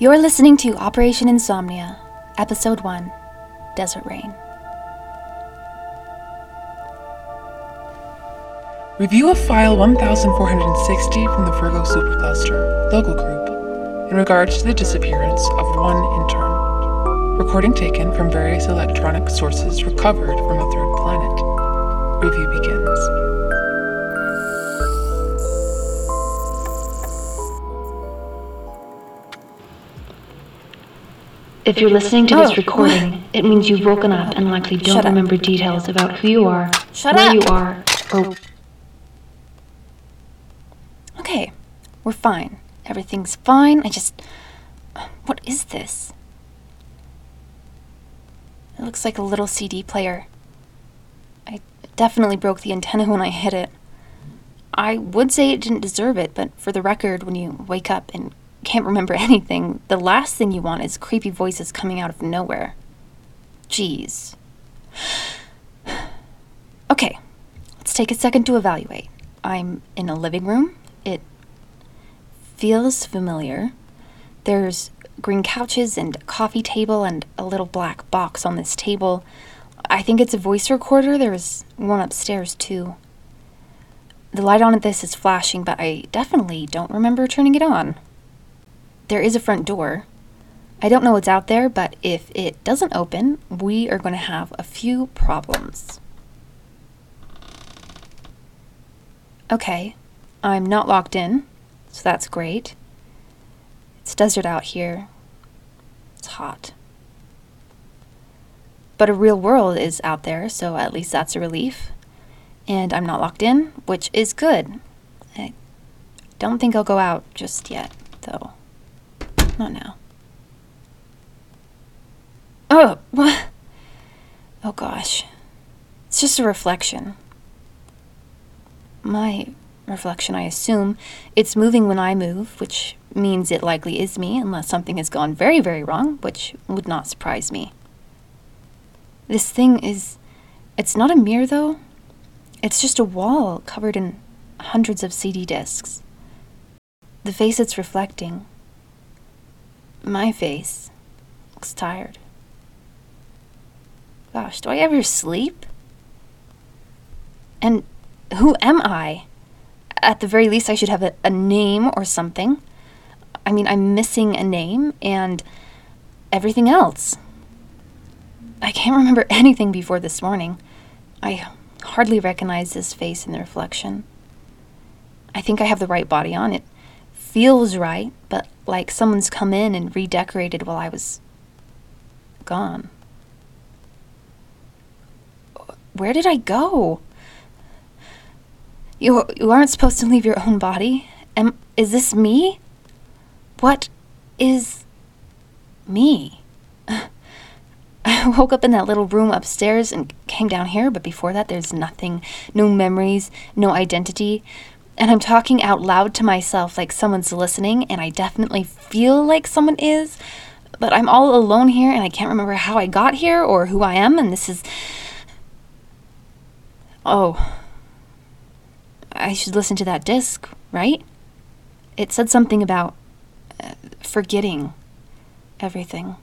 You're listening to Operation Insomnia, Episode 1 Desert Rain. Review of File 1460 from the Virgo Supercluster, Local Group, in regards to the disappearance of one intern. Recording taken from various electronic sources recovered from a third planet. Review begins. If you're listening to Oh. this recording, it means you've woken up and likely don't Shut up. remember details about who you are, Shut where up. you are, or Okay, we're fine. Everything's fine. I just. What is this? It looks like a little CD player. I definitely broke the antenna when I hit it. I would say it didn't deserve it, but for the record, when you wake up and can't remember anything, the last thing you want is creepy voices coming out of nowhere. Jeez. Okay, let's take a second to evaluate. I'm in a living room. It feels familiar. There's green couches and a coffee table and a little black box on this table. I think it's a voice recorder. There's one upstairs too. The light on this is flashing, but I definitely don't remember turning it on. There is a front door. I don't know what's out there, but if it doesn't open, we are going to have a few problems. Okay, I'm not locked in, so that's great. It's desert out here. It's hot. But a real world is out there, so at least that's a relief. And I'm not locked in, which is good. I don't think I'll go out just yet, though. Not now. Oh, what? Oh gosh. It's just a reflection. My reflection, I assume. It's moving when I move, which means it likely is me, unless something has gone very, very wrong, which would not surprise me. This thing is. It's not a mirror, though. It's just a wall covered in hundreds of CD discs. The face it's reflecting, my face, looks tired. Gosh, do I ever sleep? And who am I? At the very least, I should have a, a name or something. I mean, I'm missing a name and everything else. I can't remember anything before this morning. I hardly recognize this face in the reflection. I think I have the right body on. It feels right, but like someone's come in and redecorated while I was gone. Where did I go? You you aren't supposed to leave your own body. Am is this me? What is me? I woke up in that little room upstairs and came down here, but before that there's nothing, no memories, no identity. And I'm talking out loud to myself like someone's listening, and I definitely feel like someone is, but I'm all alone here and I can't remember how I got here or who I am, and this is. Oh. I should listen to that disc, right? It said something about uh, forgetting everything.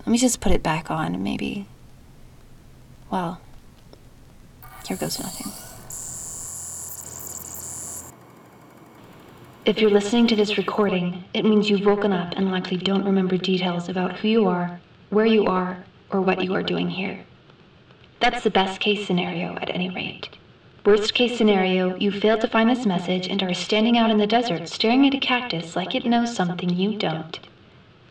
Let me just put it back on maybe. Well, here goes nothing. If you're listening to this recording, it means you've woken up and likely don't remember details about who you are, where you are, or what you are doing here. That's the best case scenario at any rate. Worst case scenario, you failed to find this message and are standing out in the desert staring at a cactus like it knows something you don't.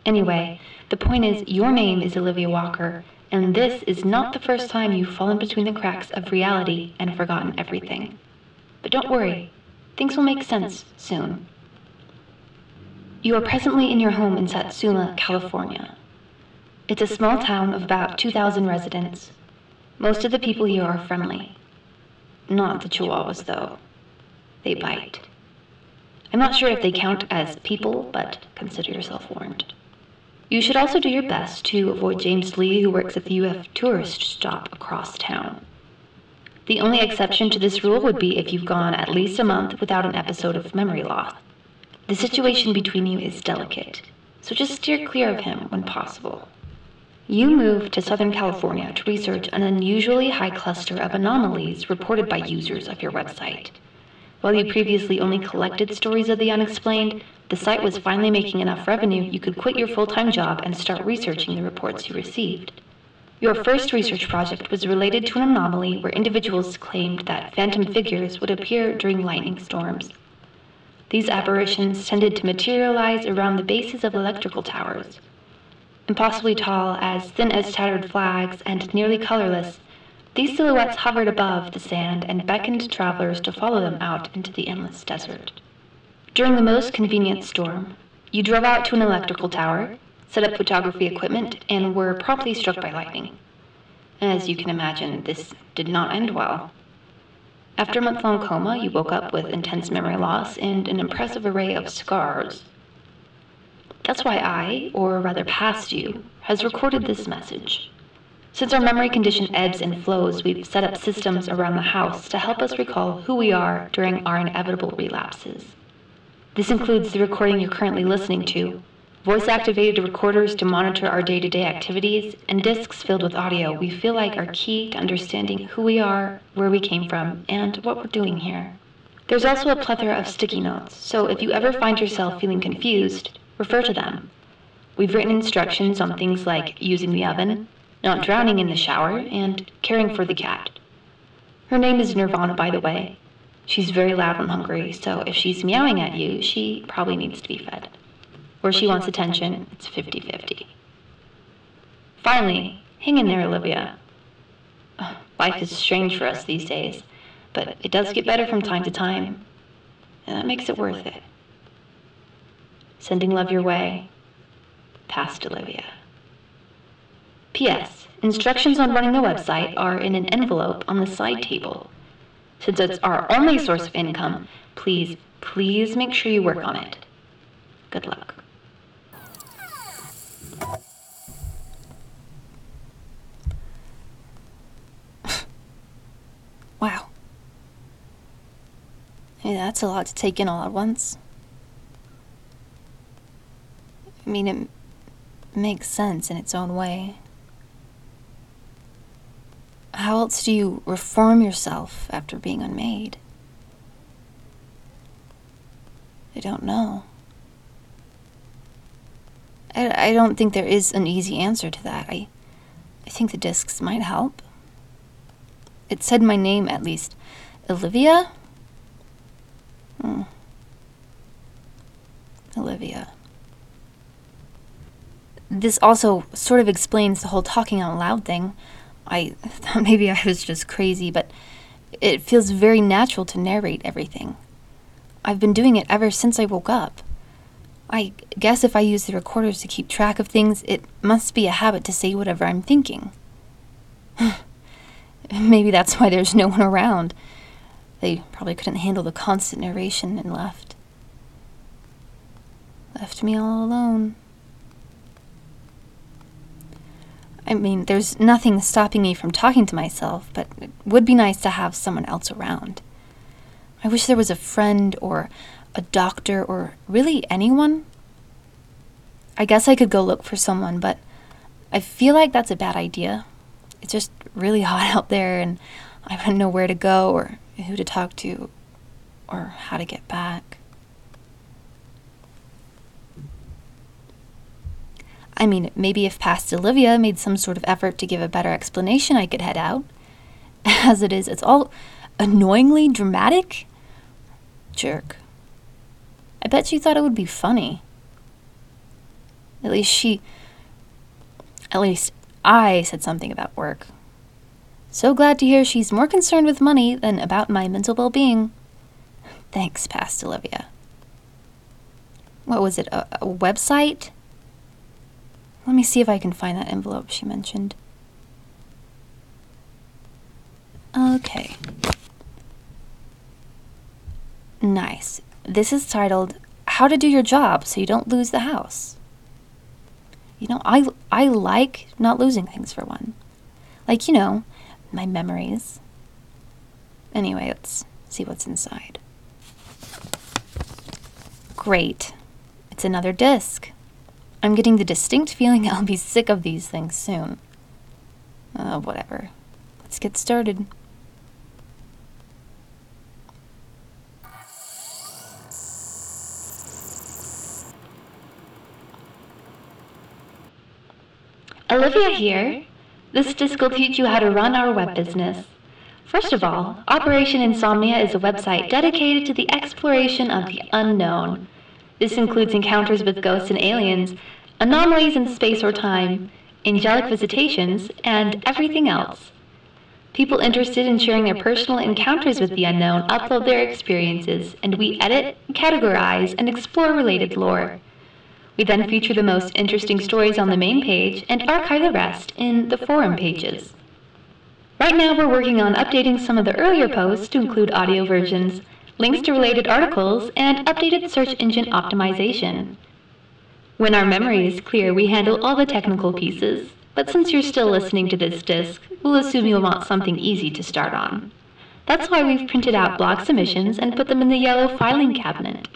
Anyway, the point is, your name is Olivia Walker, and this is not the first time you've fallen between the cracks of reality and forgotten everything. But don't worry, things will make sense soon. You are presently in your home in Satsuma, California. It's a small town of about 2,000 residents. Most of the people here are friendly. Not the Chihuahuas, though. They bite. I'm not sure if they count as people, but consider yourself warned. You should also do your best to avoid James Lee, who works at the UFO tourist stop across town. The only exception to this rule would be if you've gone at least a month without an episode of memory loss. The situation between you is delicate, so just steer clear of him when possible. You moved to Southern California to research an unusually high cluster of anomalies reported by users of your website. While you previously only collected stories of the unexplained, the site was finally making enough revenue you could quit your full time job and start researching the reports you received. Your first research project was related to an anomaly where individuals claimed that phantom figures would appear during lightning storms. These apparitions tended to materialize around the bases of electrical towers. Impossibly tall, as thin as tattered flags, and nearly colorless, these silhouettes hovered above the sand and beckoned travelers to follow them out into the endless desert. During the most convenient storm, you drove out to an electrical tower, set up photography equipment, and were promptly struck by lightning. As you can imagine, this did not end well. After a month long coma, you woke up with intense memory loss and an impressive array of scars. That's why I, or rather past you, has recorded this message. Since our memory condition ebbs and flows, we've set up systems around the house to help us recall who we are during our inevitable relapses. This includes the recording you're currently listening to, voice activated recorders to monitor our day to day activities, and discs filled with audio we feel like are key to understanding who we are, where we came from, and what we're doing here. There's also a plethora of sticky notes, so if you ever find yourself feeling confused, refer to them. We've written instructions on things like using the oven, not drowning in the shower, and caring for the cat. Her name is Nirvana, by the way. She's very loud when hungry, so if she's meowing at you, she probably needs to be fed. Or she wants attention, it's 50 50. Finally, hang in there, Olivia. Life is strange for us these days, but it does get better from time to time, and that makes it worth it. Sending love your way, past Olivia. P.S. Instructions on running the website are in an envelope on the side table. Since it's our only source of income, please, please make sure you work on it. Good luck. Hey, that's a lot to take in all at once. I mean, it makes sense in its own way. How else do you reform yourself after being unmade? I don't know. I, I don't think there is an easy answer to that. I, I think the discs might help. It said my name at least. Olivia? Hmm. Olivia. This also sort of explains the whole talking out loud thing. I thought maybe I was just crazy, but it feels very natural to narrate everything. I've been doing it ever since I woke up. I guess if I use the recorders to keep track of things, it must be a habit to say whatever I'm thinking. maybe that's why there's no one around. They probably couldn't handle the constant narration and left. Left me all alone. I mean, there's nothing stopping me from talking to myself, but it would be nice to have someone else around. I wish there was a friend or a doctor or really anyone. I guess I could go look for someone, but I feel like that's a bad idea. It's just really hot out there, and I wouldn't know where to go or who to talk to or how to get back. I mean, maybe if past Olivia made some sort of effort to give a better explanation, I could head out. As it is, it's all annoyingly dramatic. Jerk. I bet she thought it would be funny. At least she. At least I said something about work. So glad to hear she's more concerned with money than about my mental well being. Thanks, past Olivia. What was it? A, a website? Let me see if I can find that envelope she mentioned. Okay. Nice. This is titled How to Do Your Job So You Don't Lose the House. You know, I, I like not losing things for one. Like, you know, my memories. Anyway, let's see what's inside. Great. It's another disc. I'm getting the distinct feeling I'll be sick of these things soon. Uh, whatever. Let's get started. Olivia here. This disc will teach you how to run our web business. First of all, Operation Insomnia is a website dedicated to the exploration of the unknown. This includes encounters with ghosts and aliens, anomalies in space or time, angelic visitations, and everything else. People interested in sharing their personal encounters with the unknown upload their experiences, and we edit, categorize, and explore related lore. We then feature the most interesting stories on the main page and archive the rest in the forum pages. Right now, we're working on updating some of the earlier posts to include audio versions, links to related articles, and updated search engine optimization. When our memory is clear, we handle all the technical pieces, but since you're still listening to this disc, we'll assume you'll want something easy to start on. That's why we've printed out blog submissions and put them in the yellow filing cabinet.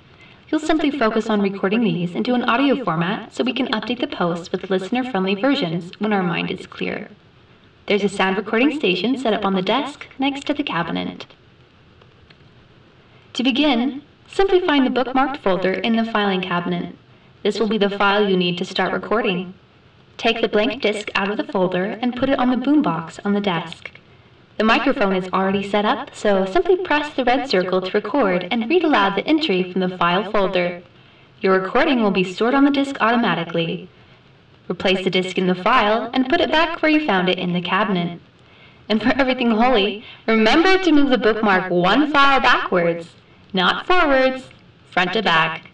You'll simply focus on recording these into an audio format so we can update the posts with listener-friendly versions when our mind is clear. There's a sound recording station set up on the desk next to the cabinet. To begin, simply find the bookmarked folder in the filing cabinet. This will be the file you need to start recording. Take the blank disk out of the folder and put it on the boombox on the desk. The microphone is already set up, so simply press the red circle to record and read aloud the entry from the file folder. Your recording will be stored on the disk automatically. Replace the disk in the file and put it back where you found it in the cabinet. And for everything holy, remember to move the bookmark one file backwards, not forwards, front to back.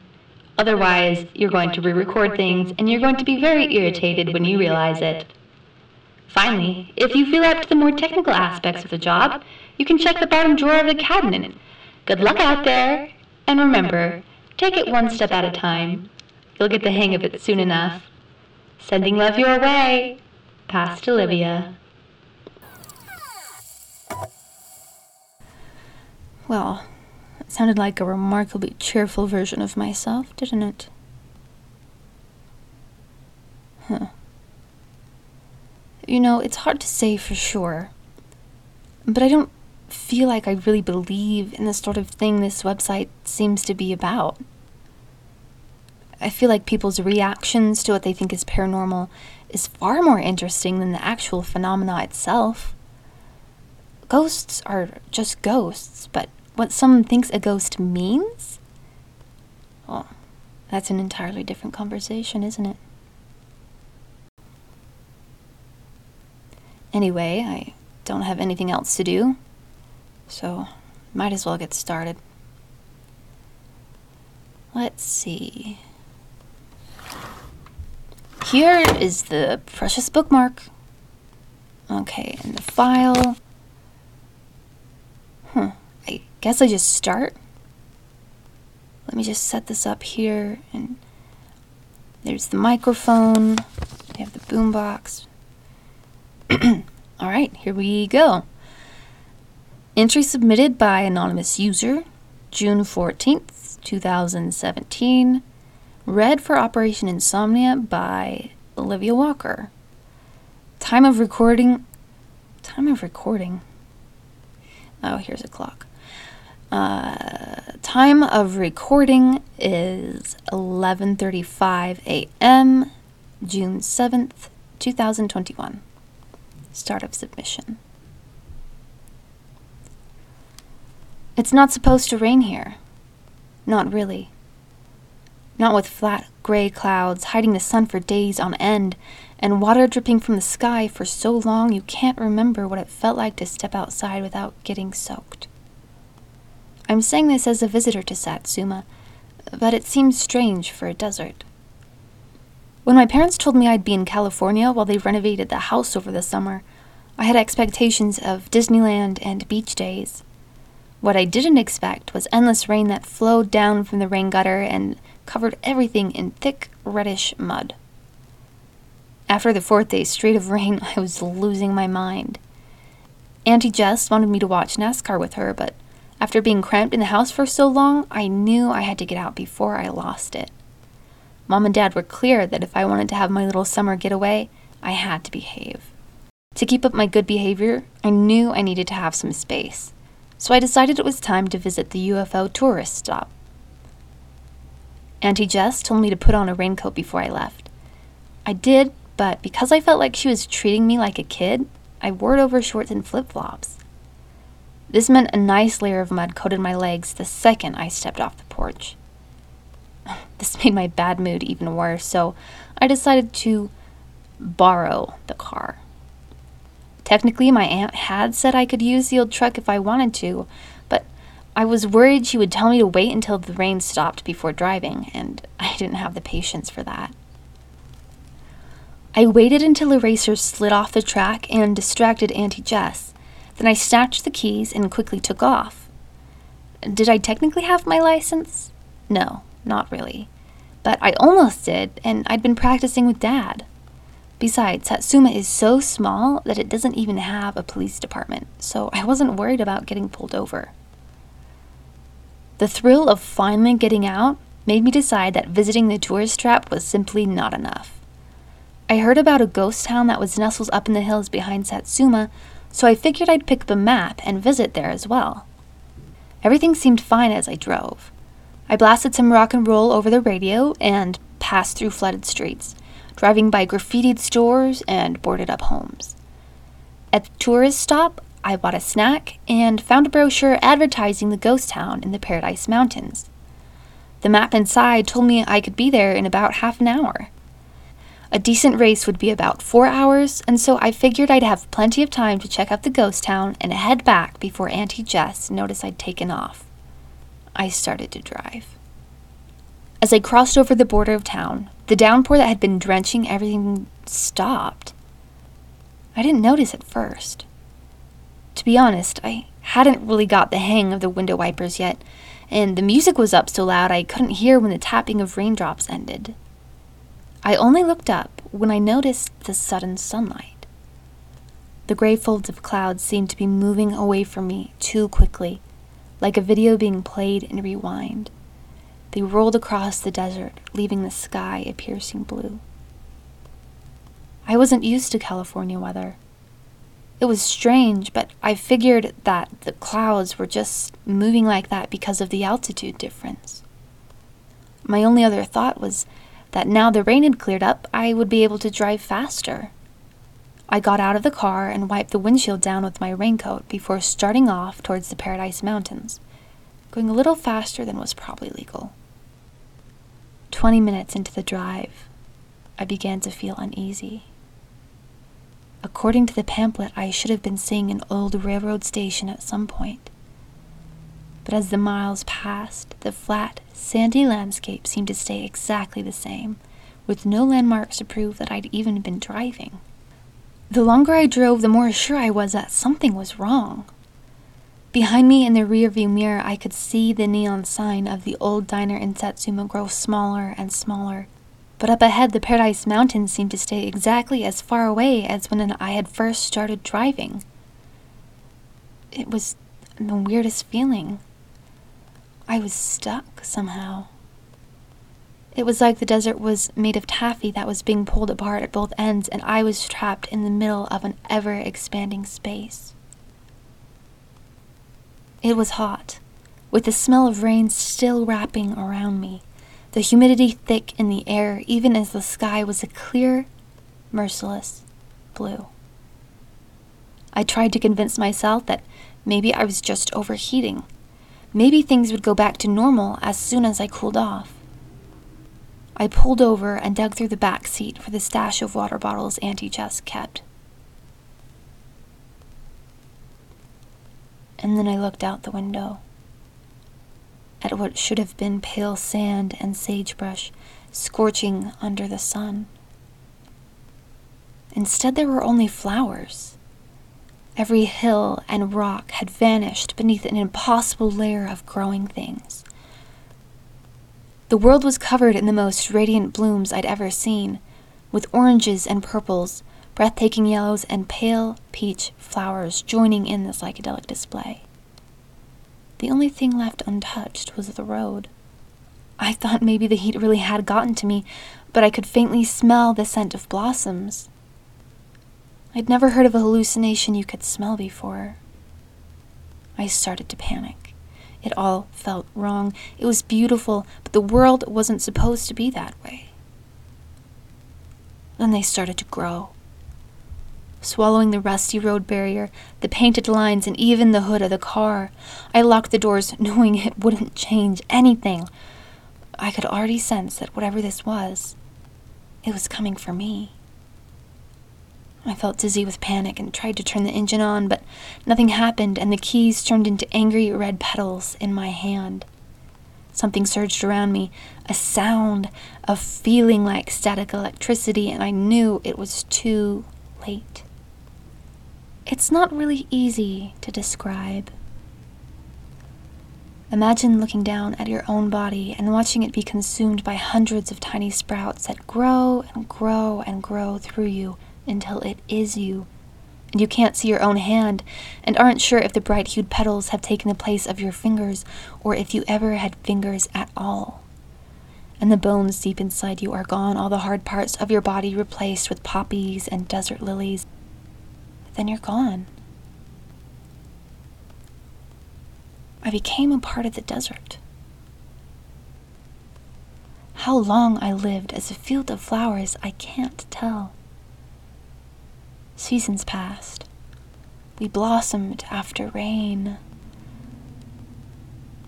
Otherwise, you're going to re-record things and you're going to be very irritated when you realize it. Finally, if you feel up to the more technical aspects of the job, you can check the bottom drawer of the cabinet. Good luck out there, and remember, take it one step at a time. You'll get the hang of it soon enough. Sending love your way. Past Olivia. Well, it sounded like a remarkably cheerful version of myself, didn't it? Huh. You know, it's hard to say for sure, but I don't feel like I really believe in the sort of thing this website seems to be about. I feel like people's reactions to what they think is paranormal is far more interesting than the actual phenomena itself. Ghosts are just ghosts, but what someone thinks a ghost means? Well, that's an entirely different conversation, isn't it? Anyway, I don't have anything else to do, so might as well get started. Let's see. Here is the precious bookmark. Okay, and the file. Hmm, I guess I just start. Let me just set this up here, and there's the microphone. We have the boombox. All right, here we go. Entry submitted by anonymous user, June 14th, 2017. Read for Operation Insomnia by Olivia Walker. Time of recording. Time of recording. Oh, here's a clock. Uh, time of recording is 11:35 a.m. June 7th, 2021. Start of submission. It's not supposed to rain here. Not really not with flat gray clouds hiding the sun for days on end, and water dripping from the sky for so long you can't remember what it felt like to step outside without getting soaked. I'm saying this as a visitor to Satsuma, but it seems strange for a desert. When my parents told me I'd be in California while they renovated the house over the summer, I had expectations of Disneyland and beach days. What I didn't expect was endless rain that flowed down from the rain gutter and covered everything in thick reddish mud. After the fourth day straight of rain, I was losing my mind. Auntie Jess wanted me to watch NASCAR with her, but After being cramped in the house for so long, I knew I had to get out before I lost it. Mom and Dad were clear that if I wanted to have my little summer getaway, I had to behave. To keep up my good behavior, I knew I needed to have some space, so I decided it was time to visit the UFO tourist stop. Auntie Jess told me to put on a raincoat before I left. I did, but because I felt like she was treating me like a kid, I wore it over shorts and flip flops. This meant a nice layer of mud coated my legs the second I stepped off the porch. This made my bad mood even worse, so I decided to borrow the car. Technically, my aunt had said I could use the old truck if I wanted to, but I was worried she would tell me to wait until the rain stopped before driving, and I didn't have the patience for that. I waited until the racer slid off the track and distracted Auntie Jess. Then I snatched the keys and quickly took off. Did I technically have my license? No, not really. But I almost did, and I'd been practicing with Dad. Besides, Satsuma is so small that it doesn't even have a police department, so I wasn't worried about getting pulled over. The thrill of finally getting out made me decide that visiting the tourist trap was simply not enough. I heard about a ghost town that was nestled up in the hills behind Satsuma, so I figured I'd pick up a map and visit there as well. Everything seemed fine as I drove. I blasted some rock and roll over the radio and passed through flooded streets, driving by graffitied stores and boarded up homes. At the tourist stop, I bought a snack and found a brochure advertising the ghost town in the Paradise Mountains. The map inside told me I could be there in about half an hour. A decent race would be about four hours, and so I figured I'd have plenty of time to check out the ghost town and head back before Auntie Jess noticed I'd taken off. I started to drive. As I crossed over the border of town, the downpour that had been drenching everything stopped. I didn't notice at first. To be honest, I hadn't really got the hang of the window wipers yet, and the music was up so loud I couldn't hear when the tapping of raindrops ended. I only looked up when I noticed the sudden sunlight. The gray folds of clouds seemed to be moving away from me too quickly, like a video being played in rewind. They rolled across the desert, leaving the sky a piercing blue. I wasn't used to California weather. It was strange, but I figured that the clouds were just moving like that because of the altitude difference. My only other thought was that now the rain had cleared up, I would be able to drive faster. I got out of the car and wiped the windshield down with my raincoat before starting off towards the Paradise Mountains, going a little faster than was probably legal. Twenty minutes into the drive, I began to feel uneasy. According to the pamphlet, I should have been seeing an old railroad station at some point. But as the miles passed, the flat, sandy landscape seemed to stay exactly the same, with no landmarks to prove that I'd even been driving. The longer I drove, the more sure I was that something was wrong. Behind me in the rearview mirror, I could see the neon sign of the old diner in Satsuma grow smaller and smaller. But up ahead, the Paradise Mountains seemed to stay exactly as far away as when I had first started driving. It was the weirdest feeling. I was stuck somehow. It was like the desert was made of taffy that was being pulled apart at both ends, and I was trapped in the middle of an ever expanding space. It was hot, with the smell of rain still wrapping around me, the humidity thick in the air, even as the sky was a clear, merciless blue. I tried to convince myself that maybe I was just overheating Maybe things would go back to normal as soon as I cooled off. I pulled over and dug through the back seat for the stash of water bottles Auntie Jess kept. And then I looked out the window at what should have been pale sand and sagebrush scorching under the sun. Instead, there were only flowers. Every hill and rock had vanished beneath an impossible layer of growing things. The world was covered in the most radiant blooms I'd ever seen, with oranges and purples, breathtaking yellows, and pale peach flowers joining in the psychedelic display. The only thing left untouched was the road. I thought maybe the heat really had gotten to me, but I could faintly smell the scent of blossoms. I'd never heard of a hallucination you could smell before. I started to panic. It all felt wrong. It was beautiful, but the world wasn't supposed to be that way. Then they started to grow. Swallowing the rusty road barrier, the painted lines, and even the hood of the car, I locked the doors, knowing it wouldn't change anything. I could already sense that whatever this was, it was coming for me. I felt dizzy with panic and tried to turn the engine on, but nothing happened, and the keys turned into angry red petals in my hand. Something surged around me, a sound, a feeling like static electricity, and I knew it was too late. It's not really easy to describe. Imagine looking down at your own body and watching it be consumed by hundreds of tiny sprouts that grow and grow and grow through you until it is you. And you can't see your own hand and aren't sure if the bright hued petals have taken the place of your fingers or if you ever had fingers at all. And the bones deep inside you are gone, all the hard parts of your body replaced with poppies and desert lilies. Then you're gone. I became a part of the desert. How long I lived as a field of flowers, I can't tell. Seasons passed. We blossomed after rain.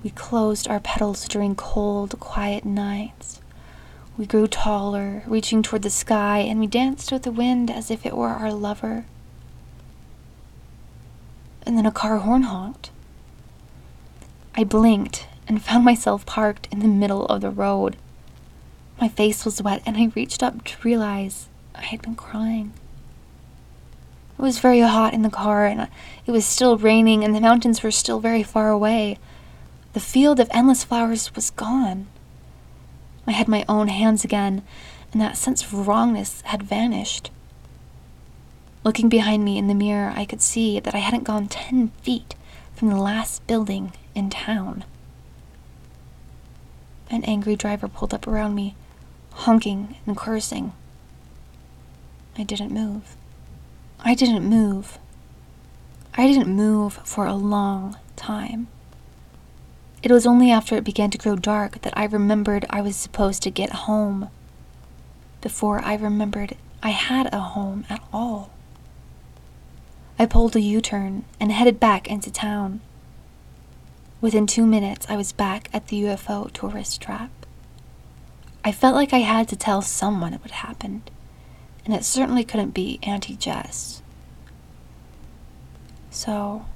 We closed our petals during cold, quiet nights. We grew taller, reaching toward the sky, and we danced with the wind as if it were our lover. And then a car horn honked. I blinked and found myself parked in the middle of the road. My face was wet, and I reached up to realize I had been crying. It was very hot in the car, and it was still raining, and the mountains were still very far away. The field of endless flowers was gone. I had my own hands again, and that sense of wrongness had vanished. Looking behind me in the mirror, I could see that I hadn't gone ten feet from the last building in town. An angry driver pulled up around me, honking and cursing. I didn't move. I didn't move. I didn't move for a long time. It was only after it began to grow dark that I remembered I was supposed to get home. Before I remembered I had a home at all. I pulled a U turn and headed back into town. Within two minutes, I was back at the UFO tourist trap. I felt like I had to tell someone what happened, and it certainly couldn't be Auntie Jess. So,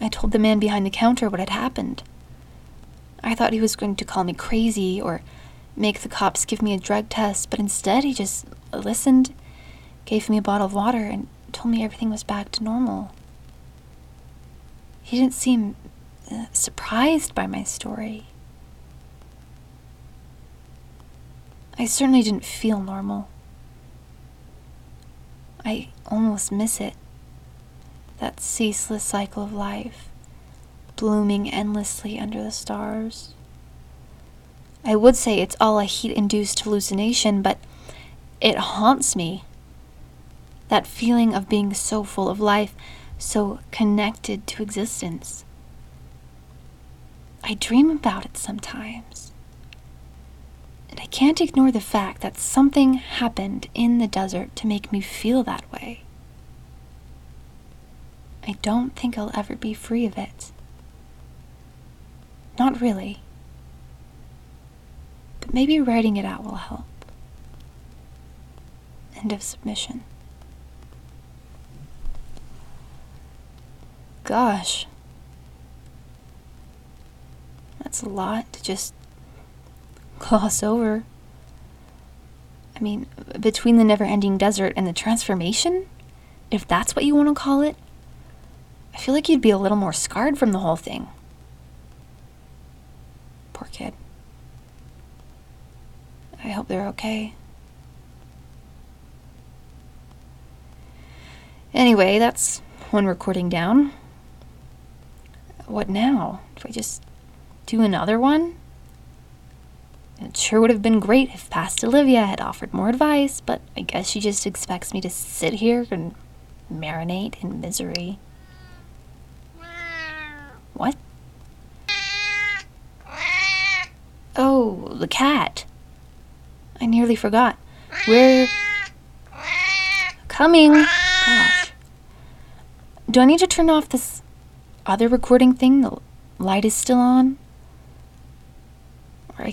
I told the man behind the counter what had happened. I thought he was going to call me crazy or make the cops give me a drug test, but instead he just listened, gave me a bottle of water, and told me everything was back to normal. He didn't seem uh, surprised by my story. I certainly didn't feel normal. I almost miss it. That ceaseless cycle of life, blooming endlessly under the stars. I would say it's all a heat induced hallucination, but it haunts me. That feeling of being so full of life, so connected to existence. I dream about it sometimes. And I can't ignore the fact that something happened in the desert to make me feel that way. I don't think I'll ever be free of it. Not really. But maybe writing it out will help. End of submission. Gosh. That's a lot to just gloss over. I mean, between the never ending desert and the transformation, if that's what you want to call it, I feel like you'd be a little more scarred from the whole thing. Poor kid. I hope they're okay. Anyway, that's one recording down. What now? Do I just do another one? It sure would have been great if past Olivia had offered more advice, but I guess she just expects me to sit here and marinate in misery. What? Oh, the cat. I nearly forgot. We're coming. Gosh. Do I need to turn off this other recording thing? The light is still on?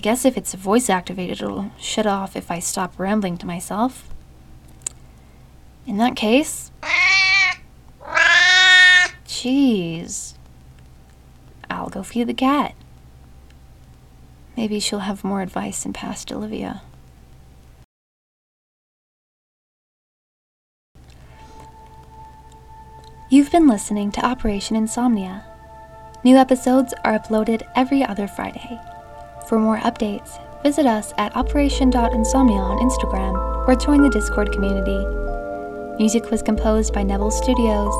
Guess if it's voice activated, it'll shut off if I stop rambling to myself. In that case. Jeez. I'll go feed the cat. Maybe she'll have more advice than past Olivia. You've been listening to Operation Insomnia. New episodes are uploaded every other Friday. For more updates, visit us at operation.insomnia on Instagram or join the Discord community. Music was composed by Neville Studios,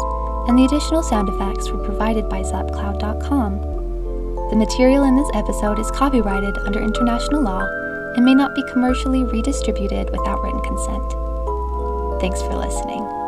and the additional sound effects were provided by zapcloud.com. The material in this episode is copyrighted under international law and may not be commercially redistributed without written consent. Thanks for listening.